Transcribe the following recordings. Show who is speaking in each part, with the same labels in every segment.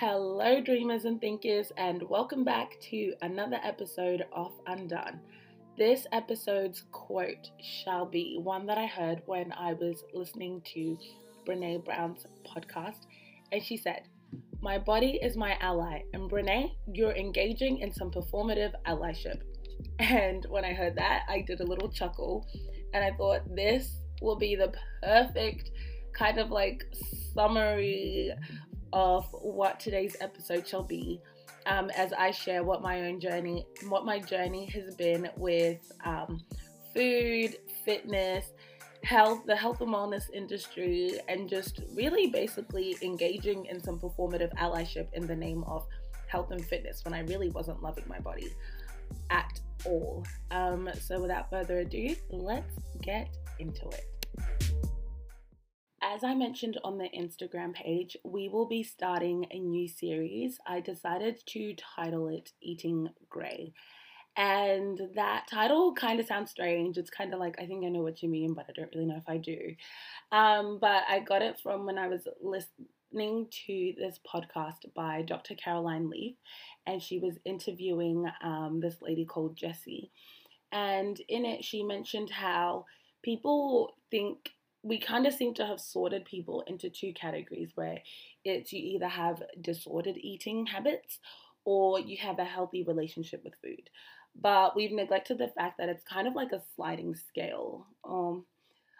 Speaker 1: Hello, dreamers and thinkers, and welcome back to another episode of Undone. This episode's quote shall be one that I heard when I was listening to Brene Brown's podcast, and she said, My body is my ally, and Brene, you're engaging in some performative allyship. And when I heard that, I did a little chuckle, and I thought this will be the perfect kind of like summary of what today's episode shall be um, as I share what my own journey, what my journey has been with um, food, fitness, health, the health and wellness industry, and just really basically engaging in some performative allyship in the name of health and fitness when I really wasn't loving my body at all. Um, so without further ado, let's get into it. As I mentioned on the Instagram page, we will be starting a new series. I decided to title it Eating Grey. And that title kind of sounds strange. It's kind of like, I think I know what you mean, but I don't really know if I do. Um, but I got it from when I was listening to this podcast by Dr. Caroline Leaf, and she was interviewing um, this lady called Jessie. And in it, she mentioned how people think we kind of seem to have sorted people into two categories where it's you either have disordered eating habits or you have a healthy relationship with food. But we've neglected the fact that it's kind of like a sliding scale. Um,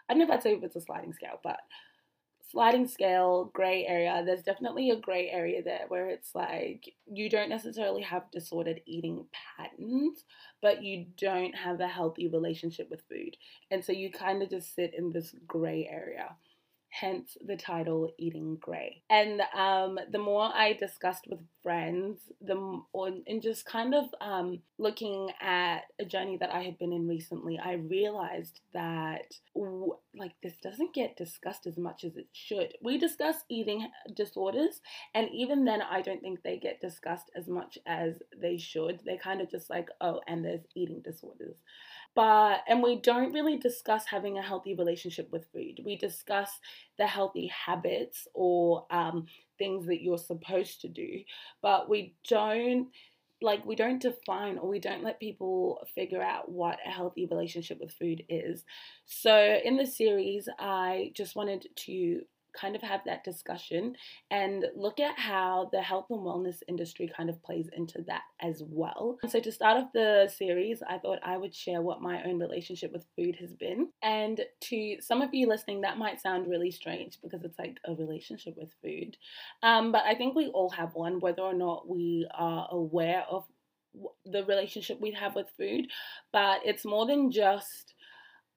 Speaker 1: I don't know if I'd say if it's a sliding scale, but sliding scale, gray area, there's definitely a gray area there where it's like you don't necessarily have disordered eating patterns, but you don't have a healthy relationship with food. And so you kind of just sit in this gray area hence the title Eating Grey. And um, the more I discussed with friends, the or and just kind of um, looking at a journey that I had been in recently, I realized that like this doesn't get discussed as much as it should. We discuss eating disorders, and even then, I don't think they get discussed as much as they should. They're kind of just like, oh, and there's eating disorders but and we don't really discuss having a healthy relationship with food. We discuss the healthy habits or um, things that you're supposed to do but we don't like we don't define or we don't let people figure out what a healthy relationship with food is. So in the series i just wanted to kind of have that discussion and look at how the health and wellness industry kind of plays into that as well. So, to start off the series, I thought I would share what my own relationship with food has been. And to some of you listening, that might sound really strange because it's like a relationship with food. Um, but I think we all have one, whether or not we are aware of the relationship we have with food. But it's more than just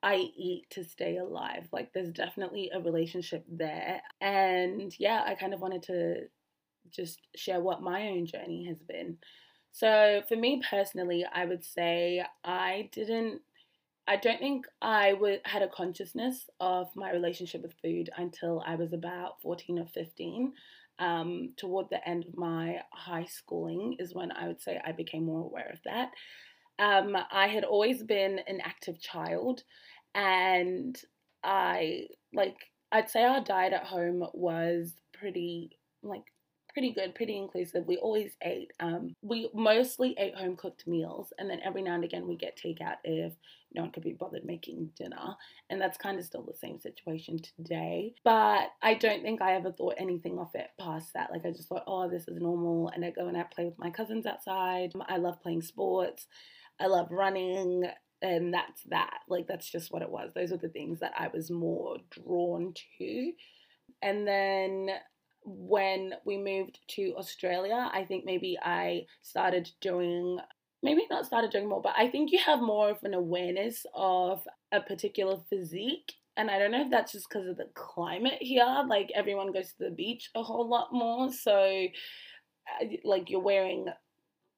Speaker 1: I eat to stay alive. Like there's definitely a relationship there. And yeah, I kind of wanted to just share what my own journey has been. So for me personally, I would say I didn't I don't think I would had a consciousness of my relationship with food until I was about 14 or 15. Um, toward the end of my high schooling is when I would say I became more aware of that. Um, I had always been an active child, and I like I'd say our diet at home was pretty like pretty good, pretty inclusive. We always ate. Um, we mostly ate home cooked meals, and then every now and again we get takeout if no one could be bothered making dinner. And that's kind of still the same situation today. But I don't think I ever thought anything of it past that. Like I just thought, oh, this is normal, and I go and I play with my cousins outside. I love playing sports. I love running and that's that. Like that's just what it was. Those are the things that I was more drawn to. And then when we moved to Australia, I think maybe I started doing maybe not started doing more, but I think you have more of an awareness of a particular physique. And I don't know if that's just because of the climate here. Like everyone goes to the beach a whole lot more. So, uh, like, you're wearing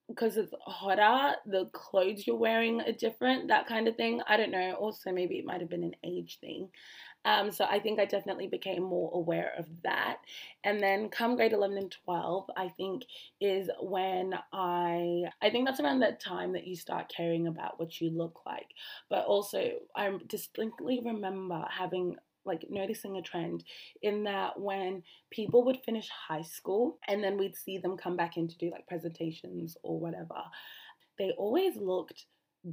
Speaker 1: because it's hotter, the clothes you're wearing are different, that kind of thing. I don't know. Also, maybe it might have been an age thing. Um, so I think I definitely became more aware of that. And then come grade 11 and 12, I think is when I, I think that's around that time that you start caring about what you look like. But also, I distinctly remember having like noticing a trend in that when people would finish high school and then we'd see them come back in to do like presentations or whatever, they always looked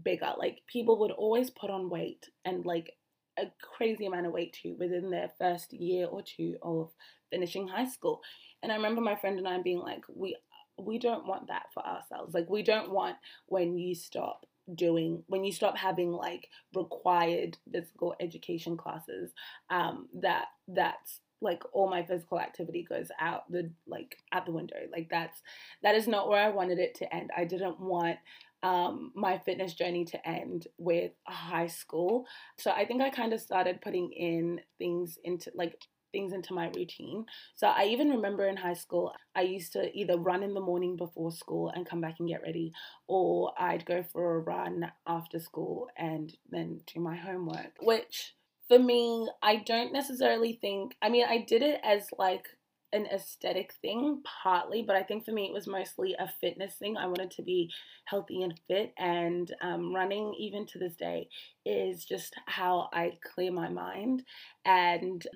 Speaker 1: bigger. Like people would always put on weight and like a crazy amount of weight too within their first year or two of finishing high school. And I remember my friend and I being like, we we don't want that for ourselves. Like we don't want when you stop doing when you stop having like required physical education classes um that that's like all my physical activity goes out the like out the window like that's that is not where i wanted it to end i didn't want um, my fitness journey to end with high school. So I think I kind of started putting in things into like things into my routine. So I even remember in high school, I used to either run in the morning before school and come back and get ready, or I'd go for a run after school and then do my homework, which for me, I don't necessarily think, I mean, I did it as like an aesthetic thing partly but i think for me it was mostly a fitness thing i wanted to be healthy and fit and um, running even to this day is just how i clear my mind and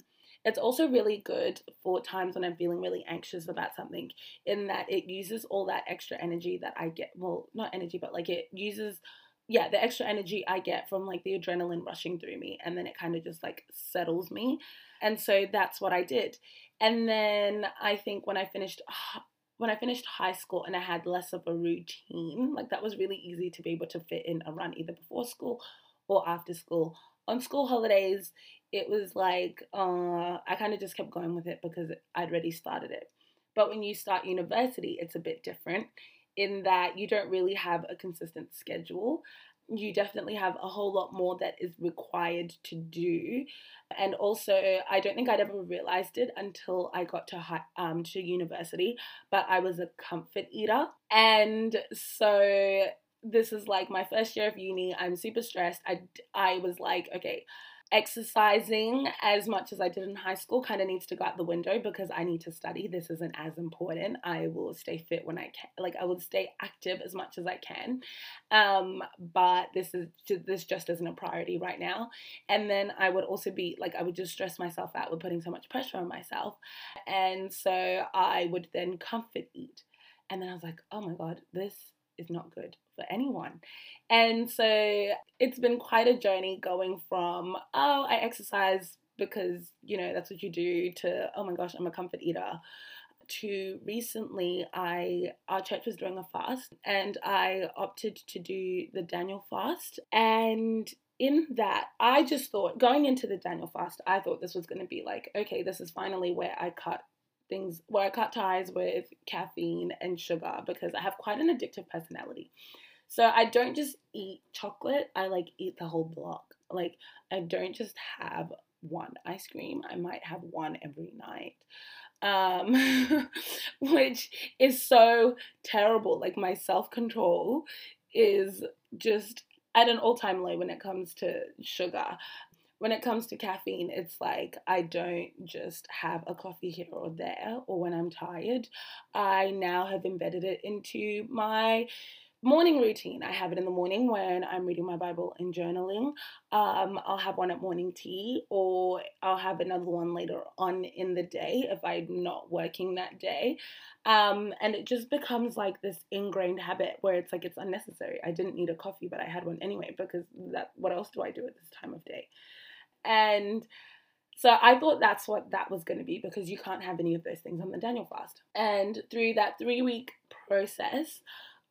Speaker 1: it's also really good for times when i'm feeling really anxious about something in that it uses all that extra energy that i get well not energy but like it uses yeah, the extra energy I get from like the adrenaline rushing through me, and then it kind of just like settles me. And so that's what I did. And then I think when I finished when I finished high school and I had less of a routine, like that was really easy to be able to fit in a run either before school or after school. On school holidays, it was like uh, I kind of just kept going with it because I'd already started it. But when you start university, it's a bit different in that you don't really have a consistent schedule. You definitely have a whole lot more that is required to do. And also i don't think i'd ever realized it until i got to high, um, to university but i was a comfort eater. And so this is like my first year of uni. I'm super stressed. I i was like okay exercising as much as I did in high school kind of needs to go out the window because I need to study. This isn't as important. I will stay fit when I can. Like I will stay active as much as I can. Um, but this is this just isn't a priority right now. And then I would also be like I would just stress myself out with putting so much pressure on myself. And so I would then comfort eat. And then I was like, "Oh my god, this is not good for anyone. And so it's been quite a journey going from, oh, I exercise because, you know, that's what you do, to, oh my gosh, I'm a comfort eater. To recently, I our church was doing a fast, and I opted to do the Daniel fast. And in that, I just thought going into the Daniel fast, I thought this was going to be like, okay, this is finally where I cut things, where I cut ties with caffeine and sugar because I have quite an addictive personality. So I don't just eat chocolate, I like eat the whole block. Like I don't just have one ice cream, I might have one every night. Um, which is so terrible. Like my self control is just at an all time low when it comes to sugar. When it comes to caffeine, it's like I don't just have a coffee here or there, or when I'm tired. I now have embedded it into my morning routine. I have it in the morning when I'm reading my Bible and journaling. Um, I'll have one at morning tea, or I'll have another one later on in the day if I'm not working that day. Um, and it just becomes like this ingrained habit where it's like it's unnecessary. I didn't need a coffee, but I had one anyway because that. What else do I do at this time of day? And so I thought that's what that was going to be because you can't have any of those things on the Daniel fast. And through that three week process,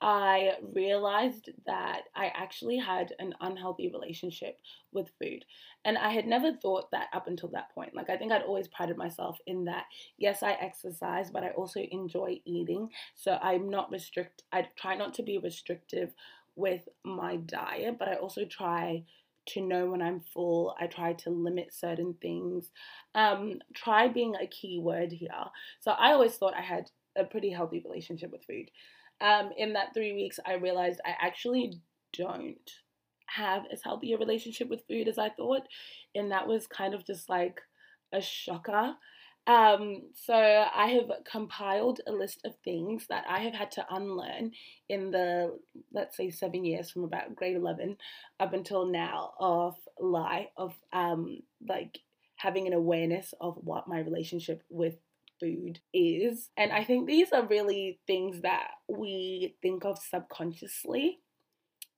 Speaker 1: I realized that I actually had an unhealthy relationship with food. And I had never thought that up until that point. Like, I think I'd always prided myself in that, yes, I exercise, but I also enjoy eating. So I'm not restrict, I try not to be restrictive with my diet, but I also try to know when I'm full. I try to limit certain things. Um, try being a key word here. So I always thought I had a pretty healthy relationship with food um, in that three weeks, I realized I actually don't have as healthy a relationship with food as I thought. And that was kind of just like a shocker. Um, so I have compiled a list of things that I have had to unlearn in the, let's say, seven years from about grade 11 up until now of lie, of um, like having an awareness of what my relationship with food is. And I think these are really things that we think of subconsciously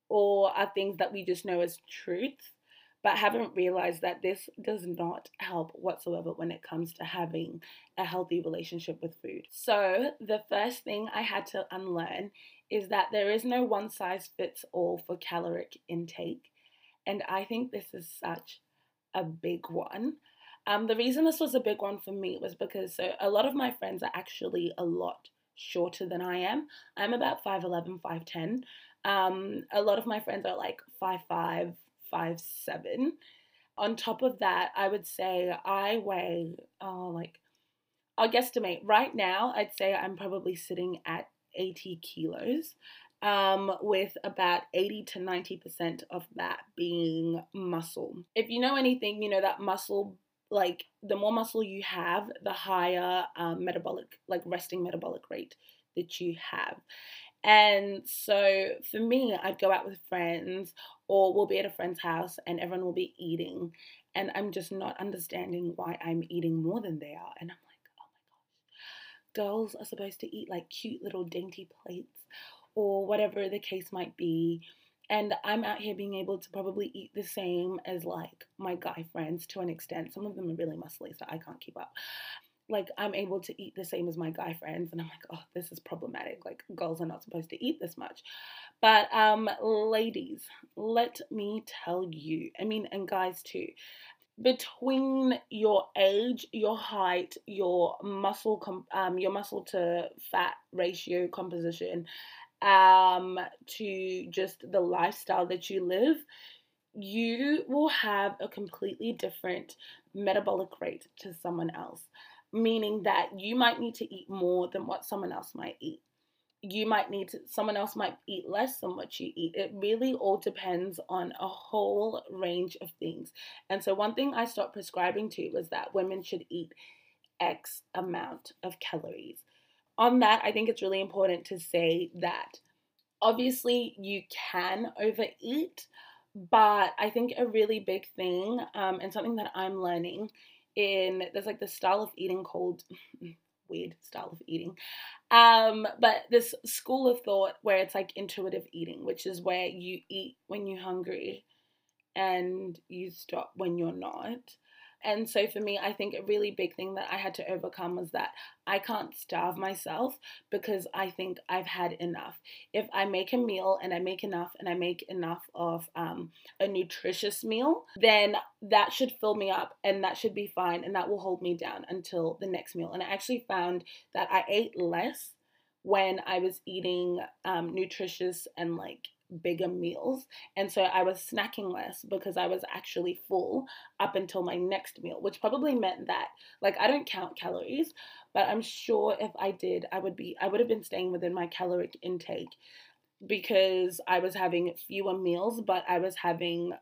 Speaker 1: or are things that we just know as truth, but haven't realized that this does not help whatsoever when it comes to having a healthy relationship with food. So, the first thing I had to unlearn is that there is no one size fits all for caloric intake. And I think this is such a big one. Um, the reason this was a big one for me was because so a lot of my friends are actually a lot shorter than I am. I'm about 5'11, 5'10. Um, a lot of my friends are like 5'5, 5'7. On top of that, I would say I weigh, oh, like, I'll guesstimate right now, I'd say I'm probably sitting at 80 kilos. Um, with about 80 to 90% of that being muscle. If you know anything, you know that muscle like the more muscle you have, the higher um, metabolic, like resting metabolic rate that you have. And so for me, I'd go out with friends or we'll be at a friend's house and everyone will be eating. And I'm just not understanding why I'm eating more than they are. And I'm like, oh my gosh, girls are supposed to eat like cute little dainty plates or whatever the case might be and I'm out here being able to probably eat the same as like my guy friends to an extent. Some of them are really muscly, so I can't keep up. Like I'm able to eat the same as my guy friends, and I'm like, oh, this is problematic. Like girls are not supposed to eat this much. But um, ladies, let me tell you. I mean, and guys too. Between your age, your height, your muscle, um, your muscle to fat ratio composition, um, to just the lifestyle that you live, you will have a completely different metabolic rate to someone else, meaning that you might need to eat more than what someone else might eat. You might need to, someone else might eat less than what you eat. It really all depends on a whole range of things. And so, one thing I stopped prescribing to was that women should eat X amount of calories on that, I think it's really important to say that obviously you can overeat, but I think a really big thing um, and something that I'm learning in there's like this style of eating called weird style of eating. Um, but this school of thought where it's like intuitive eating, which is where you eat when you're hungry and you stop when you're not. And so for me, I think a really big thing that I had to overcome was that I can't starve myself because I think I've had enough. If I make a meal and I make enough and I make enough of um, a nutritious meal, then that should fill me up and that should be fine and that will hold me down until the next meal. And I actually found that I ate less when I was eating um, nutritious and like bigger meals. And so I was snacking less because I was actually full up until my next meal, which probably meant that, like, I don't count calories, but I'm sure if I did, I would be, I would have been staying within my caloric intake because I was having fewer meals, but I was having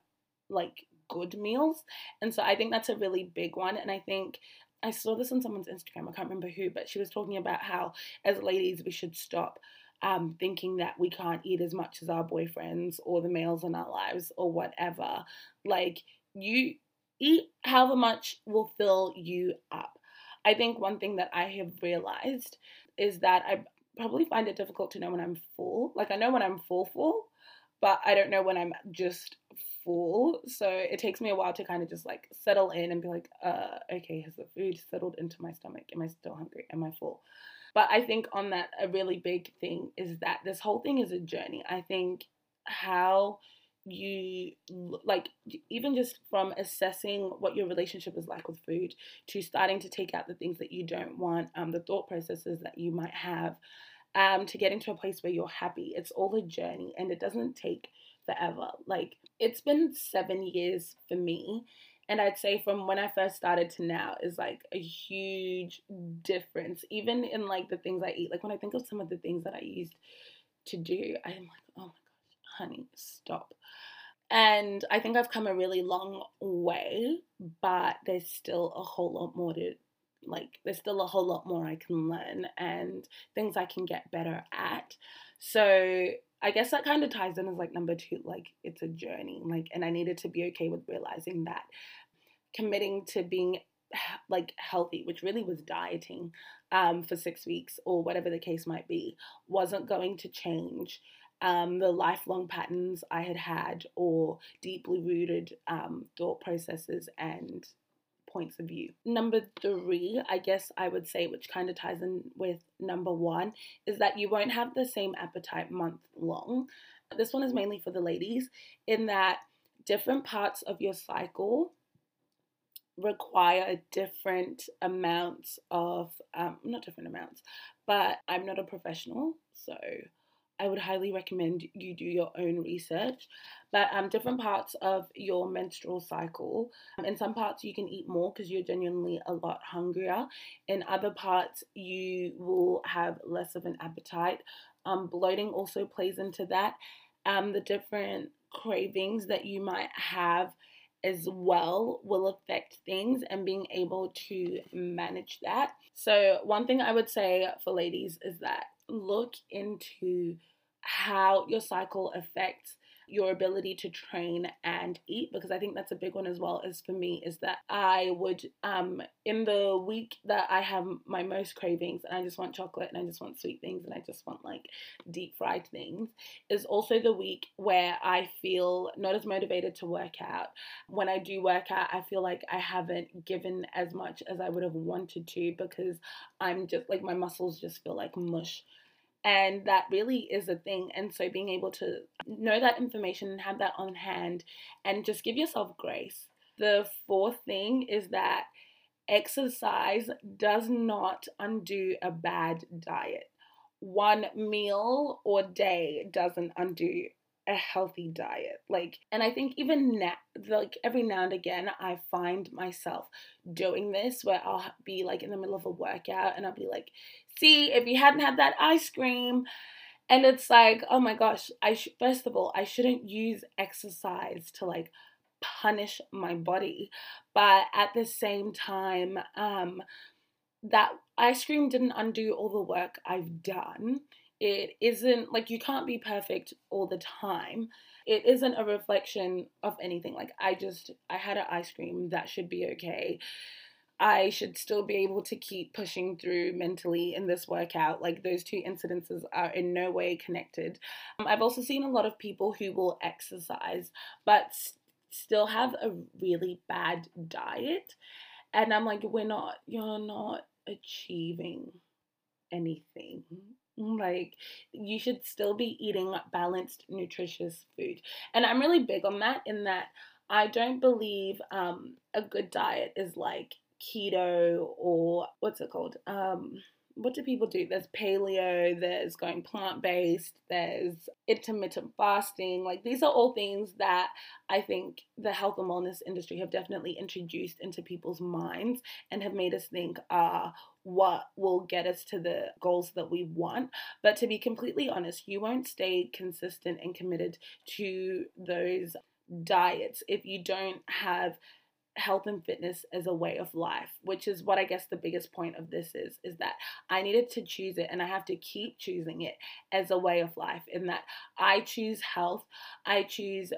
Speaker 1: like good meals. And so I think that's a really big one. And I think I saw this on someone's Instagram, I can't remember who, but she was talking about how as ladies we should stop um, thinking that we can't eat as much as our boyfriends or the males in our lives or whatever. Like, you eat however much will fill you up. I think one thing that I have realized is that I probably find it difficult to know when I'm full. Like, I know when I'm full, full, but I don't know when I'm just full. So it takes me a while to kind of just like settle in and be like, uh, okay, has the food settled into my stomach? Am I still hungry? Am I full? But I think on that, a really big thing is that this whole thing is a journey. I think how you like even just from assessing what your relationship is like with food to starting to take out the things that you don't want um the thought processes that you might have um to get into a place where you're happy it's all a journey and it doesn't take forever like it's been 7 years for me and I'd say from when I first started to now is like a huge difference, even in like the things I eat. Like when I think of some of the things that I used to do, I'm like, oh my gosh, honey, stop. And I think I've come a really long way, but there's still a whole lot more to like there's still a whole lot more I can learn and things I can get better at. So I guess that kind of ties in as like number two, like it's a journey. Like and I needed to be okay with realizing that committing to being like healthy, which really was dieting um, for six weeks or whatever the case might be, wasn't going to change um, the lifelong patterns I had had or deeply rooted um, thought processes and points of view. Number three, I guess I would say, which kind of ties in with number one, is that you won't have the same appetite month long. This one is mainly for the ladies, in that different parts of your cycle require different amounts of um, not different amounts but i'm not a professional so i would highly recommend you do your own research but um, different parts of your menstrual cycle um, in some parts you can eat more because you're genuinely a lot hungrier. In other parts you will have less of an appetite. Um, bloating also plays into that. Um, the different cravings that you might have as well will affect things and being able to manage that. So, one thing I would say for ladies is that look into how your cycle affects your ability to train and eat because I think that's a big one as well as for me is that I would um in the week that I have my most cravings and I just want chocolate and I just want sweet things and I just want like deep fried things is also the week where I feel not as motivated to work out. When I do work out, I feel like I haven't given as much as I would have wanted to because I'm just like my muscles just feel like mush and that really is a thing. And so being able to know that information and have that on hand and just give yourself grace. The fourth thing is that exercise does not undo a bad diet. One meal or day doesn't undo a healthy diet. Like, and I think even now, like every now and again, I find myself doing this where I'll be like in the middle of a workout and I'll be like, see, if you hadn't had that ice cream, and it's like, oh my gosh, I first of all, I shouldn't use exercise to like punish my body, but at the same time, um, that ice cream didn't undo all the work I've done it isn't like you can't be perfect all the time. It isn't a reflection of anything. Like I just I had an ice cream that should be okay. I should still be able to keep pushing through mentally in this workout. Like those two incidences are in no way connected. Um, I've also seen a lot of people who will exercise but s- still have a really bad diet. And I'm like, we're not, you're not achieving anything like you should still be eating balanced, nutritious food. And I'm really big on that in that I don't believe um, a good diet is like keto or what's it called? Um, what do people do? There's paleo, there's going plant based, there's intermittent fasting. Like these are all things that I think the health and wellness industry have definitely introduced into people's minds and have made us think, ah, uh, what will get us to the goals that we want. But to be completely honest, you won't stay consistent and committed to those diets if you don't have health and fitness as a way of life which is what i guess the biggest point of this is is that i needed to choose it and i have to keep choosing it as a way of life in that i choose health i choose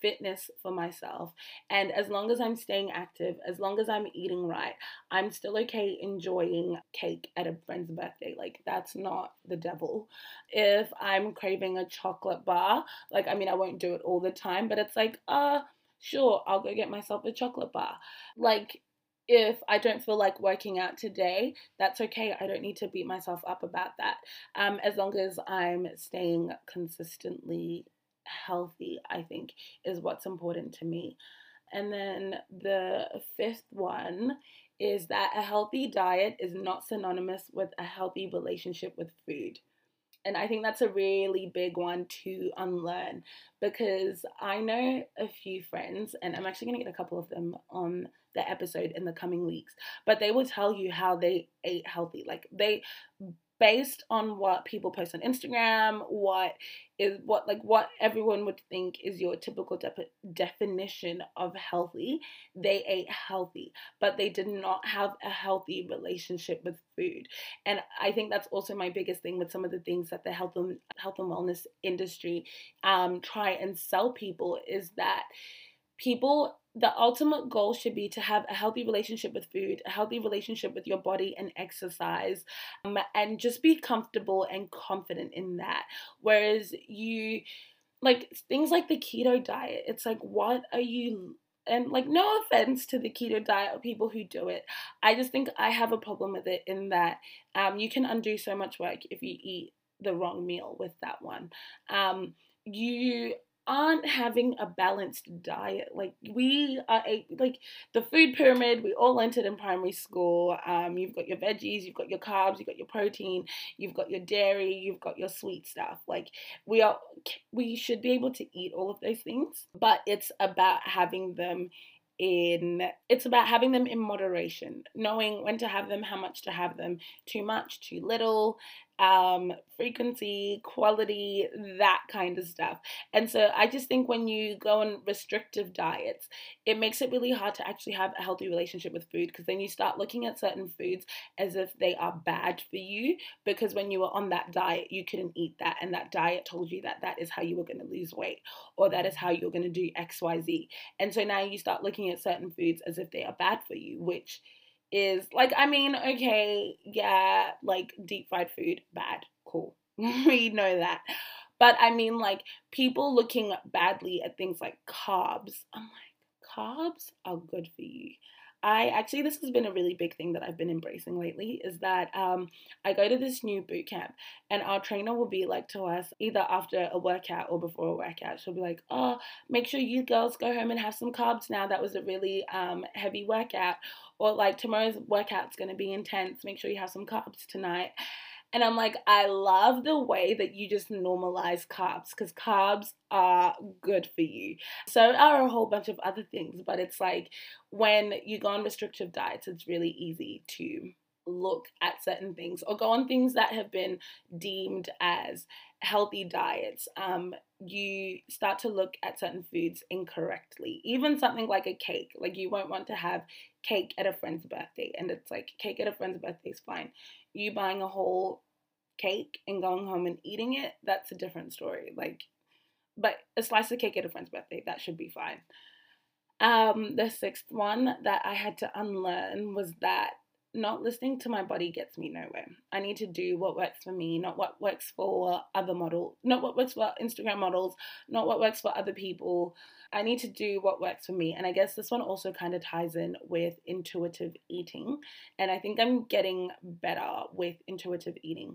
Speaker 1: fitness for myself and as long as i'm staying active as long as i'm eating right i'm still okay enjoying cake at a friend's birthday like that's not the devil. If i'm craving a chocolate bar like i mean i won't do it all the time but it's like uh sure, I'll go get myself a chocolate bar. Like, if I don't feel like working out today, that's okay. I don't need to beat myself up about that. Um, as long as I'm staying consistently healthy, I think is what's important to me. And then the fifth one is that a healthy diet is not synonymous with a healthy relationship with food. And I think that's a really big one to unlearn because I know a few friends, and I'm actually going to get a couple of them on the episode in the coming weeks, but they will tell you how they ate healthy. Like they based on what people post on Instagram, what is what like what everyone would think is your typical de- definition of healthy. They ate healthy, but they did not have a healthy relationship with food. And I think that's also my biggest thing with some of the things that the health and health and wellness industry um, try and sell people is that people the ultimate goal should be to have a healthy relationship with food, a healthy relationship with your body and exercise, um, and just be comfortable and confident in that. Whereas you, like things like the keto diet, it's like, what are you and like no offense to the keto diet or people who do it i just think i have a problem with it in that um, you can undo so much work if you eat the wrong meal with that one um, you aren't having a balanced diet. Like we are a, like the food pyramid. We all entered in primary school. Um, you've got your veggies, you've got your carbs, you've got your protein, you've got your dairy, you've got your sweet stuff. Like we are, we should be able to eat all of those things, but it's about having them in it's about having them in moderation knowing when to have them how much to have them too much too little um, frequency, quality, that kind of stuff. And so I just think when you go on restrictive diets, it makes it really hard to actually have a healthy relationship with food because then you start looking at certain foods as if they are bad for you because when you were on that diet, you couldn't eat that, and that diet told you that that is how you were going to lose weight or that is how you're going to do XYZ. And so now you start looking at certain foods as if they are bad for you, which is like I mean, okay, yeah, like deep fried food, bad, cool. we know that. But I mean like people looking badly at things like carbs. I'm like, carbs are good for you. I actually, this has been a really big thing that I've been embracing lately is that um, I go to this new boot camp and our trainer will be like to us either after a workout or before a workout. She'll be like, oh, make sure you girls go home and have some carbs now. That was a really um, heavy workout. Or like tomorrow's workout's going to be intense. Make sure you have some carbs tonight. And I'm like, I love the way that you just normalize carbs because carbs are good for you. So are a whole bunch of other things, but it's like when you go on restrictive diets, it's really easy to look at certain things or go on things that have been deemed as healthy diets, um, you start to look at certain foods incorrectly. Even something like a cake, like you won't want to have cake at a friend's birthday, and it's like cake at a friend's birthday is fine. You buying a whole cake and going home and eating it, that's a different story. Like, but a slice of cake at a friend's birthday, that should be fine. Um, the sixth one that I had to unlearn was that not listening to my body gets me nowhere. I need to do what works for me, not what works for other models, not what works for Instagram models, not what works for other people. I need to do what works for me. And I guess this one also kind of ties in with intuitive eating. And I think I'm getting better with intuitive eating.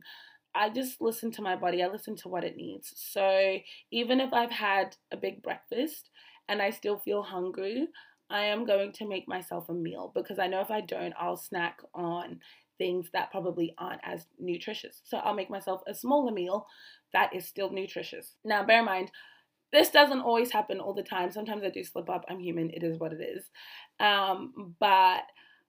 Speaker 1: I just listen to my body, I listen to what it needs. So even if I've had a big breakfast and I still feel hungry, I am going to make myself a meal because I know if I don't, I'll snack on things that probably aren't as nutritious. So I'll make myself a smaller meal that is still nutritious. Now, bear in mind, this doesn't always happen all the time. Sometimes I do slip up. I'm human. It is what it is. Um, but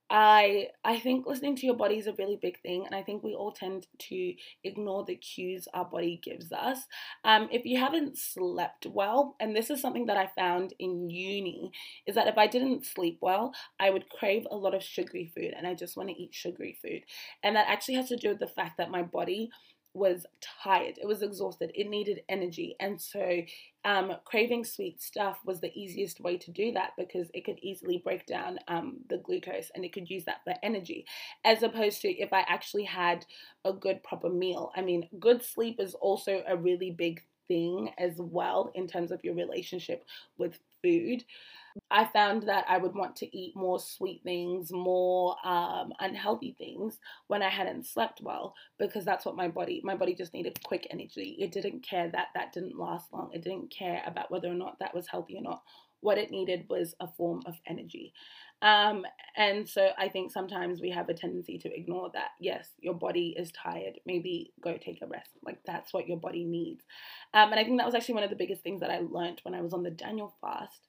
Speaker 1: I I think listening to your body is a really big thing, and I think we all tend to ignore the cues our body gives us. Um, if you haven't slept well, and this is something that I found in uni, is that if I didn't sleep well, I would crave a lot of sugary food, and I just want to eat sugary food, and that actually has to do with the fact that my body was tired, it was exhausted, it needed energy. And so, um, craving sweet stuff was the easiest way to do that because it could easily break down um, the glucose and it could use that for energy, as opposed to if I actually had a good, proper meal. I mean, good sleep is also a really big thing as well in terms of your relationship with food. I found that I would want to eat more sweet things, more um, unhealthy things when I hadn't slept well because that's what my body, my body just needed quick energy. It didn't care that that didn't last long. It didn't care about whether or not that was healthy or not. What it needed was a form of energy. Um, and so I think sometimes we have a tendency to ignore that. Yes, your body is tired. Maybe go take a rest. Like that's what your body needs. Um, and I think that was actually one of the biggest things that I learned when I was on the Daniel fast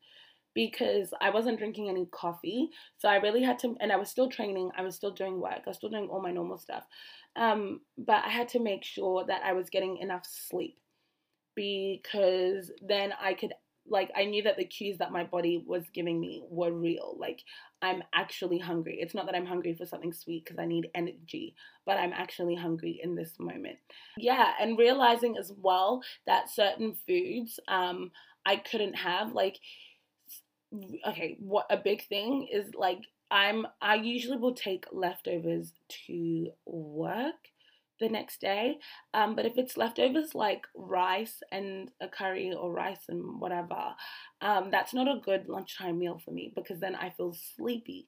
Speaker 1: because I wasn't drinking any coffee. So I really had to, and I was still training, I was still doing work, I was still doing all my normal stuff. Um, but I had to make sure that I was getting enough sleep because then I could, like, I knew that the cues that my body was giving me were real. Like, I'm actually hungry. It's not that I'm hungry for something sweet because I need energy, but I'm actually hungry in this moment. Yeah, and realizing as well that certain foods um, I couldn't have, like, okay, what a big thing is like I'm I usually will take leftovers to work the next day. Um, but if it's leftovers like rice and a curry or rice and whatever, um, that's not a good lunchtime meal for me because then I feel sleepy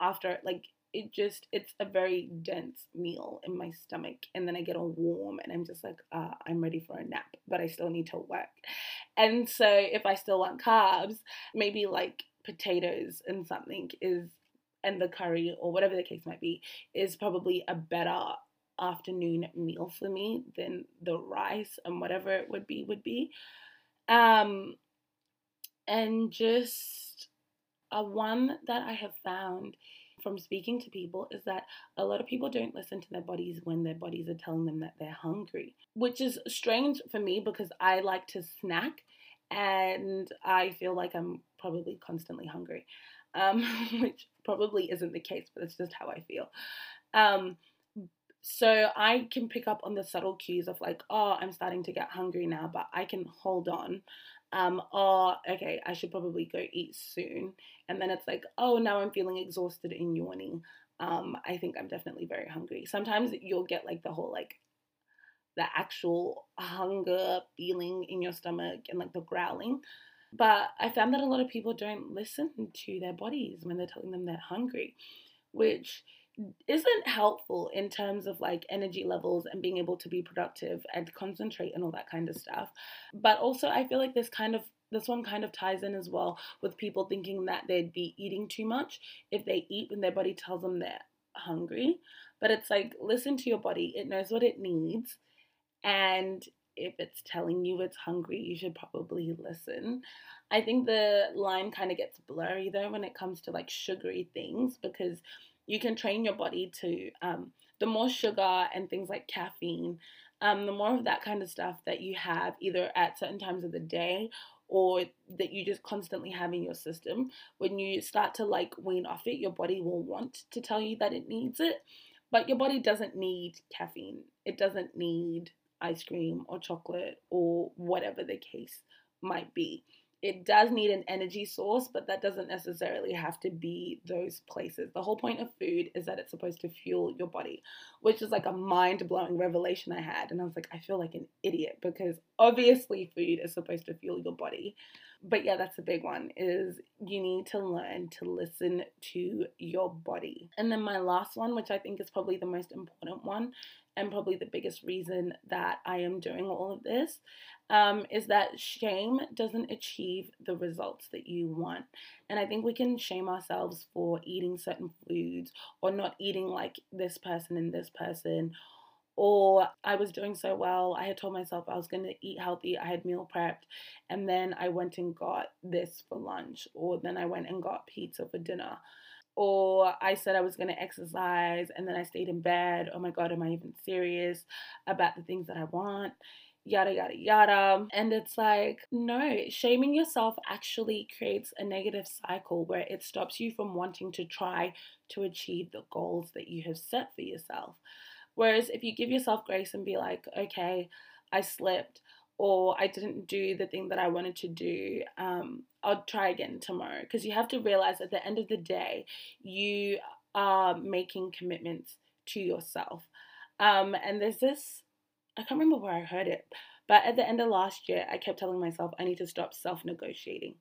Speaker 1: after like it just it's a very dense meal in my stomach and then i get all warm and i'm just like uh, i'm ready for a nap but i still need to work and so if i still want carbs maybe like potatoes and something is and the curry or whatever the case might be is probably a better afternoon meal for me than the rice and whatever it would be would be um and just a one that i have found from speaking to people is that a lot of people don't listen to their bodies when their bodies are telling them that they're hungry, which is strange for me because I like to snack and I feel like I'm probably constantly hungry, um, which probably isn't the case, but it's just how I feel. Um, so I can pick up on the subtle cues of like, oh, I'm starting to get hungry now, but I can hold on um, or okay, I should probably go eat soon. And then it's like, oh, now I'm feeling exhausted and yawning. Um, I think I'm definitely very hungry. Sometimes you'll get like the whole like the actual hunger feeling in your stomach and like the growling. But I found that a lot of people don't listen to their bodies when they're telling them they're hungry, which isn't helpful in terms of like energy levels and being able to be productive and concentrate and all that kind of stuff. But also, I feel like this kind of this one kind of ties in as well with people thinking that they'd be eating too much if they eat when their body tells them they're hungry. But it's like, listen to your body, it knows what it needs. And if it's telling you it's hungry, you should probably listen. I think the line kind of gets blurry though when it comes to like sugary things because you can train your body to um, the more sugar and things like caffeine um, the more of that kind of stuff that you have either at certain times of the day or that you just constantly have in your system when you start to like wean off it your body will want to tell you that it needs it but your body doesn't need caffeine. It doesn't need ice cream or chocolate or whatever the case might be it does need an energy source, but that doesn't necessarily have to be those places. The whole point of food is that it's supposed to fuel your body, which is like a mind blowing revelation I had. And I was like, I feel like an idiot because obviously food is supposed to fuel your body. But yeah, that's a big one is you need to learn to listen to your body. And then my last one, which I think is probably the most important one, and probably the biggest reason that I am doing all of this um, is that shame doesn't achieve the results that you want. And I think we can shame ourselves for eating certain foods or not eating like this person and this person. Or I was doing so well, I had told myself I was going to eat healthy, I had meal prepped, and then I went and got this for lunch, or then I went and got pizza for dinner or I said I was going to exercise and then I stayed in bed. Oh my God, am I even serious about the things that I want? Yada, yada, yada. And it's like, no, shaming yourself actually creates a negative cycle where it stops you from wanting to try to achieve the goals that you have set for yourself. Whereas if you give yourself grace and be like, okay, I slipped, or I didn't do the thing that I wanted to do, um, I'll try again tomorrow. Because you have to realize at the end of the day, you are making commitments to yourself. Um, and there's this, I can't remember where I heard it, but at the end of last year, I kept telling myself I need to stop self negotiating.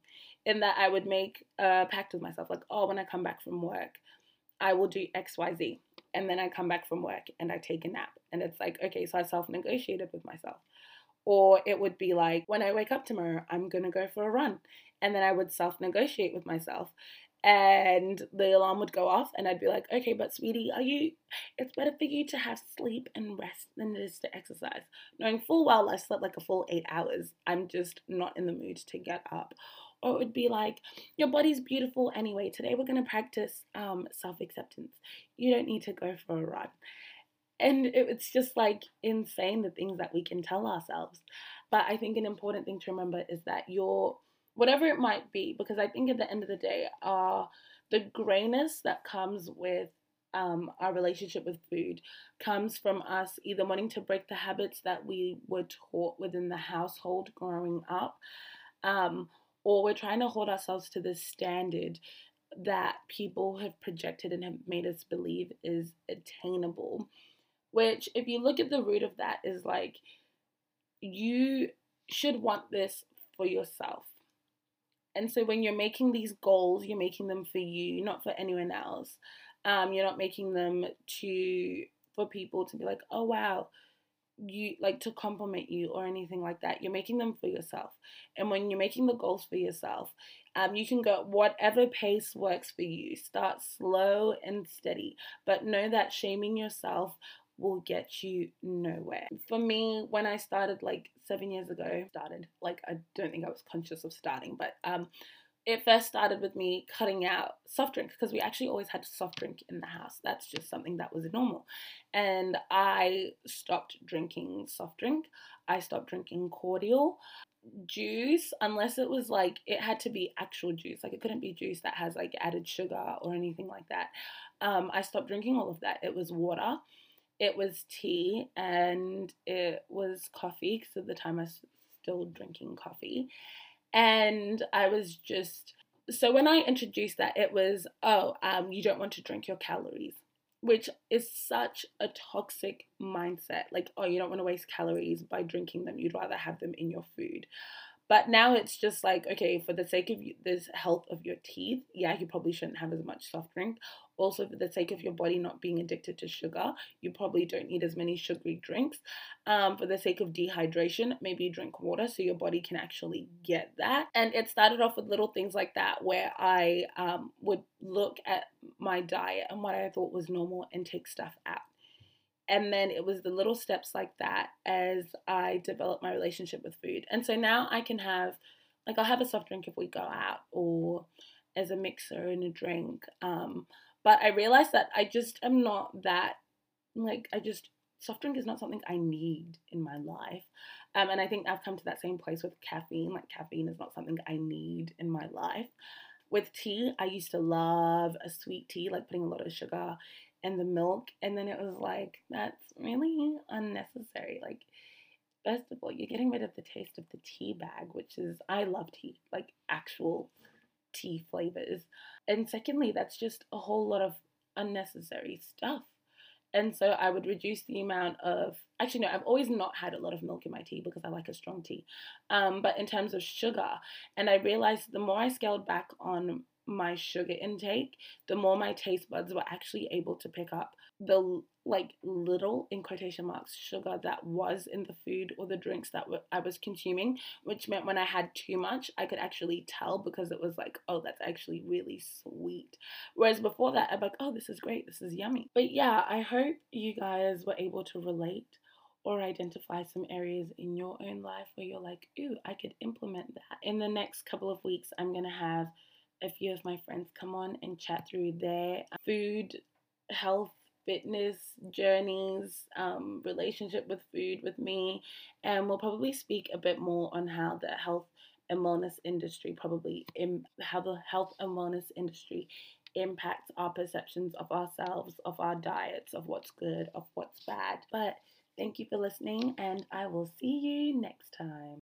Speaker 1: In that I would make a pact with myself, like, oh, when I come back from work, I will do XYZ. And then I come back from work and I take a nap. And it's like, okay, so I self negotiated with myself. Or it would be like, when I wake up tomorrow, I'm going to go for a run. And then I would self negotiate with myself. And the alarm would go off, and I'd be like, okay, but sweetie, are you, it's better for you to have sleep and rest than it is to exercise. Knowing full well I slept like a full eight hours, I'm just not in the mood to get up. Or it would be like, your body's beautiful anyway. Today we're going to practice um, self acceptance. You don't need to go for a run. And it's just like insane the things that we can tell ourselves. But I think an important thing to remember is that your whatever it might be, because I think at the end of the day, uh, the grayness that comes with um, our relationship with food comes from us either wanting to break the habits that we were taught within the household growing up, um, or we're trying to hold ourselves to this standard that people have projected and have made us believe is attainable. Which, if you look at the root of that, is like you should want this for yourself. And so when you're making these goals, you're making them for you, not for anyone else. Um, you're not making them to for people to be like, oh wow, you like to compliment you or anything like that. You're making them for yourself. And when you're making the goals for yourself, um, you can go whatever pace works for you. Start slow and steady, but know that shaming yourself will get you nowhere. For me, when I started like seven years ago, started like I don't think I was conscious of starting, but um, it first started with me cutting out soft drinks because we actually always had soft drink in the house. That's just something that was normal. And I stopped drinking soft drink. I stopped drinking cordial juice unless it was like it had to be actual juice like it couldn't be juice that has like added sugar or anything like that um, i stopped drinking all of that it was water it was tea and it was coffee because at the time i was still drinking coffee and I was just so when I introduced that, it was oh, um, you don't want to drink your calories, which is such a toxic mindset. Like oh, you don't want to waste calories by drinking them. You'd rather have them in your food. But now it's just like, okay, for the sake of this health of your teeth, yeah, you probably shouldn't have as much soft drink. Also, for the sake of your body not being addicted to sugar, you probably don't need as many sugary drinks. Um, for the sake of dehydration, maybe you drink water so your body can actually get that. And it started off with little things like that where I um, would look at my diet and what I thought was normal and take stuff out and then it was the little steps like that as I developed my relationship with food. And so now I can have, like, I'll have a soft drink if we go out or as a mixer in a drink. Um, but I realized that I just am not that, like, I just, soft drink is not something I need in my life. Um, and I think I've come to that same place with caffeine. Like, caffeine is not something I need in my life. With tea, I used to love a sweet tea, like putting a lot of sugar and the milk. And then it was like, that's really unnecessary. Like, first of all, you're getting rid of the taste of the tea bag, which is, I love tea, like actual tea flavors. And secondly, that's just a whole lot of unnecessary stuff. And so I would reduce the amount of, actually, no, I've always not had a lot of milk in my tea because I like a strong tea. Um, but in terms of sugar, and I realized the more I scaled back on my sugar intake, the more my taste buds were actually able to pick up the like little in quotation marks sugar that was in the food or the drinks that were, I was consuming, which meant when I had too much, I could actually tell because it was like, oh, that's actually really sweet. Whereas before that, I'm like, oh, this is great, this is yummy. But yeah, I hope you guys were able to relate or identify some areas in your own life where you're like, ooh, I could implement that. In the next couple of weeks, I'm gonna have a few of my friends come on and chat through their um, food, health, fitness journeys, um, relationship with food with me, and we'll probably speak a bit more on how the health and wellness industry probably in how the health and wellness industry impacts our perceptions of ourselves, of our diets, of what's good, of what's bad. But thank you for listening, and I will see you next time.